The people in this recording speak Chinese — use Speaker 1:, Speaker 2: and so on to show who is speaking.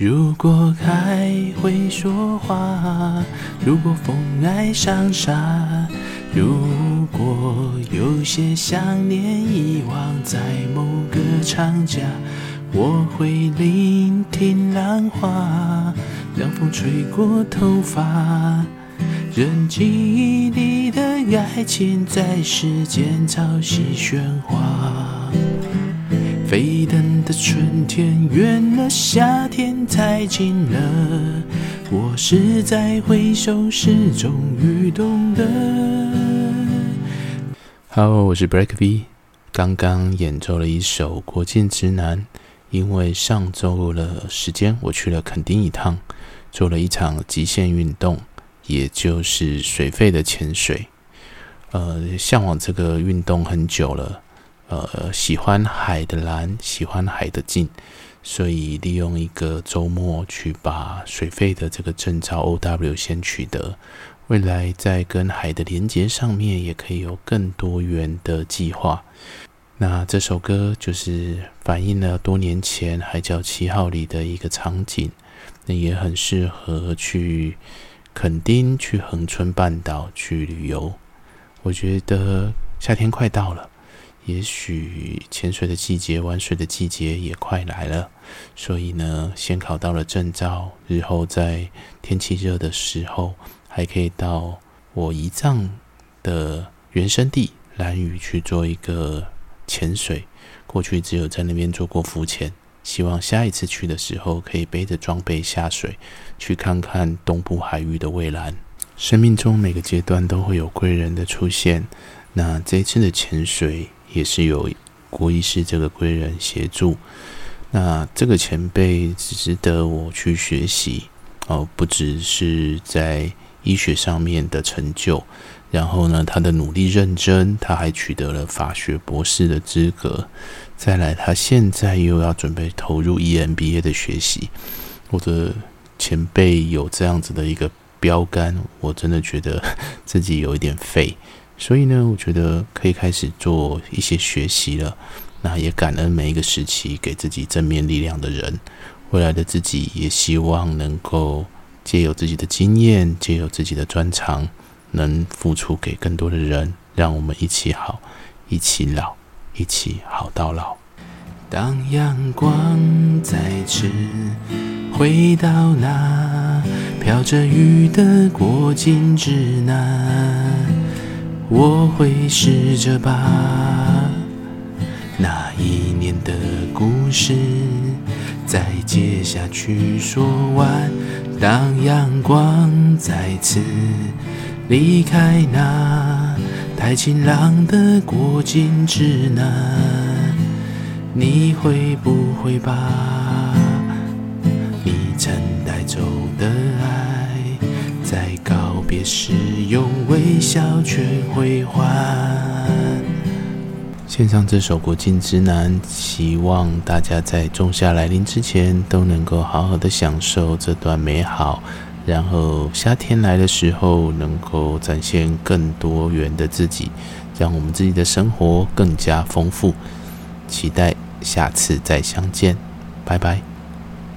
Speaker 1: 如果海会说话，如果风爱上沙，如果有些想念遗忘在某个长假，我会聆听浪花，让风吹过头发，任记忆里的爱情在时间潮汐喧哗。沸腾的春天，远了夏天太近了。我是在回首时终于懂得。Hello，我是 Break V，刚刚演奏了一首《国境之南》。因为上周的时间，我去了垦丁一趟，做了一场极限运动，也就是水肺的潜水。呃，向往这个运动很久了。呃，喜欢海的蓝，喜欢海的静，所以利用一个周末去把水费的这个证照 OW 先取得，未来在跟海的连接上面也可以有更多元的计划。那这首歌就是反映了多年前《海角七号》里的一个场景，那也很适合去垦丁、去恒春半岛去旅游。我觉得夏天快到了。也许潜水的季节、玩水的季节也快来了，所以呢，先考到了证照，日后在天气热的时候，还可以到我姨丈的原生地蓝屿去做一个潜水。过去只有在那边做过浮潜，希望下一次去的时候，可以背着装备下水，去看看东部海域的蔚蓝。生命中每个阶段都会有贵人的出现，那这一次的潜水。也是有郭医师这个贵人协助，那这个前辈值得我去学习。哦，不只是在医学上面的成就，然后呢，他的努力认真，他还取得了法学博士的资格，再来，他现在又要准备投入 EMBA 的学习，我的前辈有这样子的一个标杆，我真的觉得自己有一点废。所以呢，我觉得可以开始做一些学习了。那也感恩每一个时期给自己正面力量的人。未来的自己也希望能够借由自己的经验，借由自己的专长，能付出给更多的人。让我们一起好，一起老，一起好到老。当阳光再次回到那飘着雨的国境之南。我会试着把那一年的故事再接下去说完。当阳光再次离开那太晴朗的国境之南，你会不会把你曾带走的爱在告？别时用微笑全归还。献上这首《国境之南》，希望大家在仲夏来临之前都能够好好的享受这段美好，然后夏天来的时候能够展现更多元的自己，让我们自己的生活更加丰富。期待下次再相见，拜拜。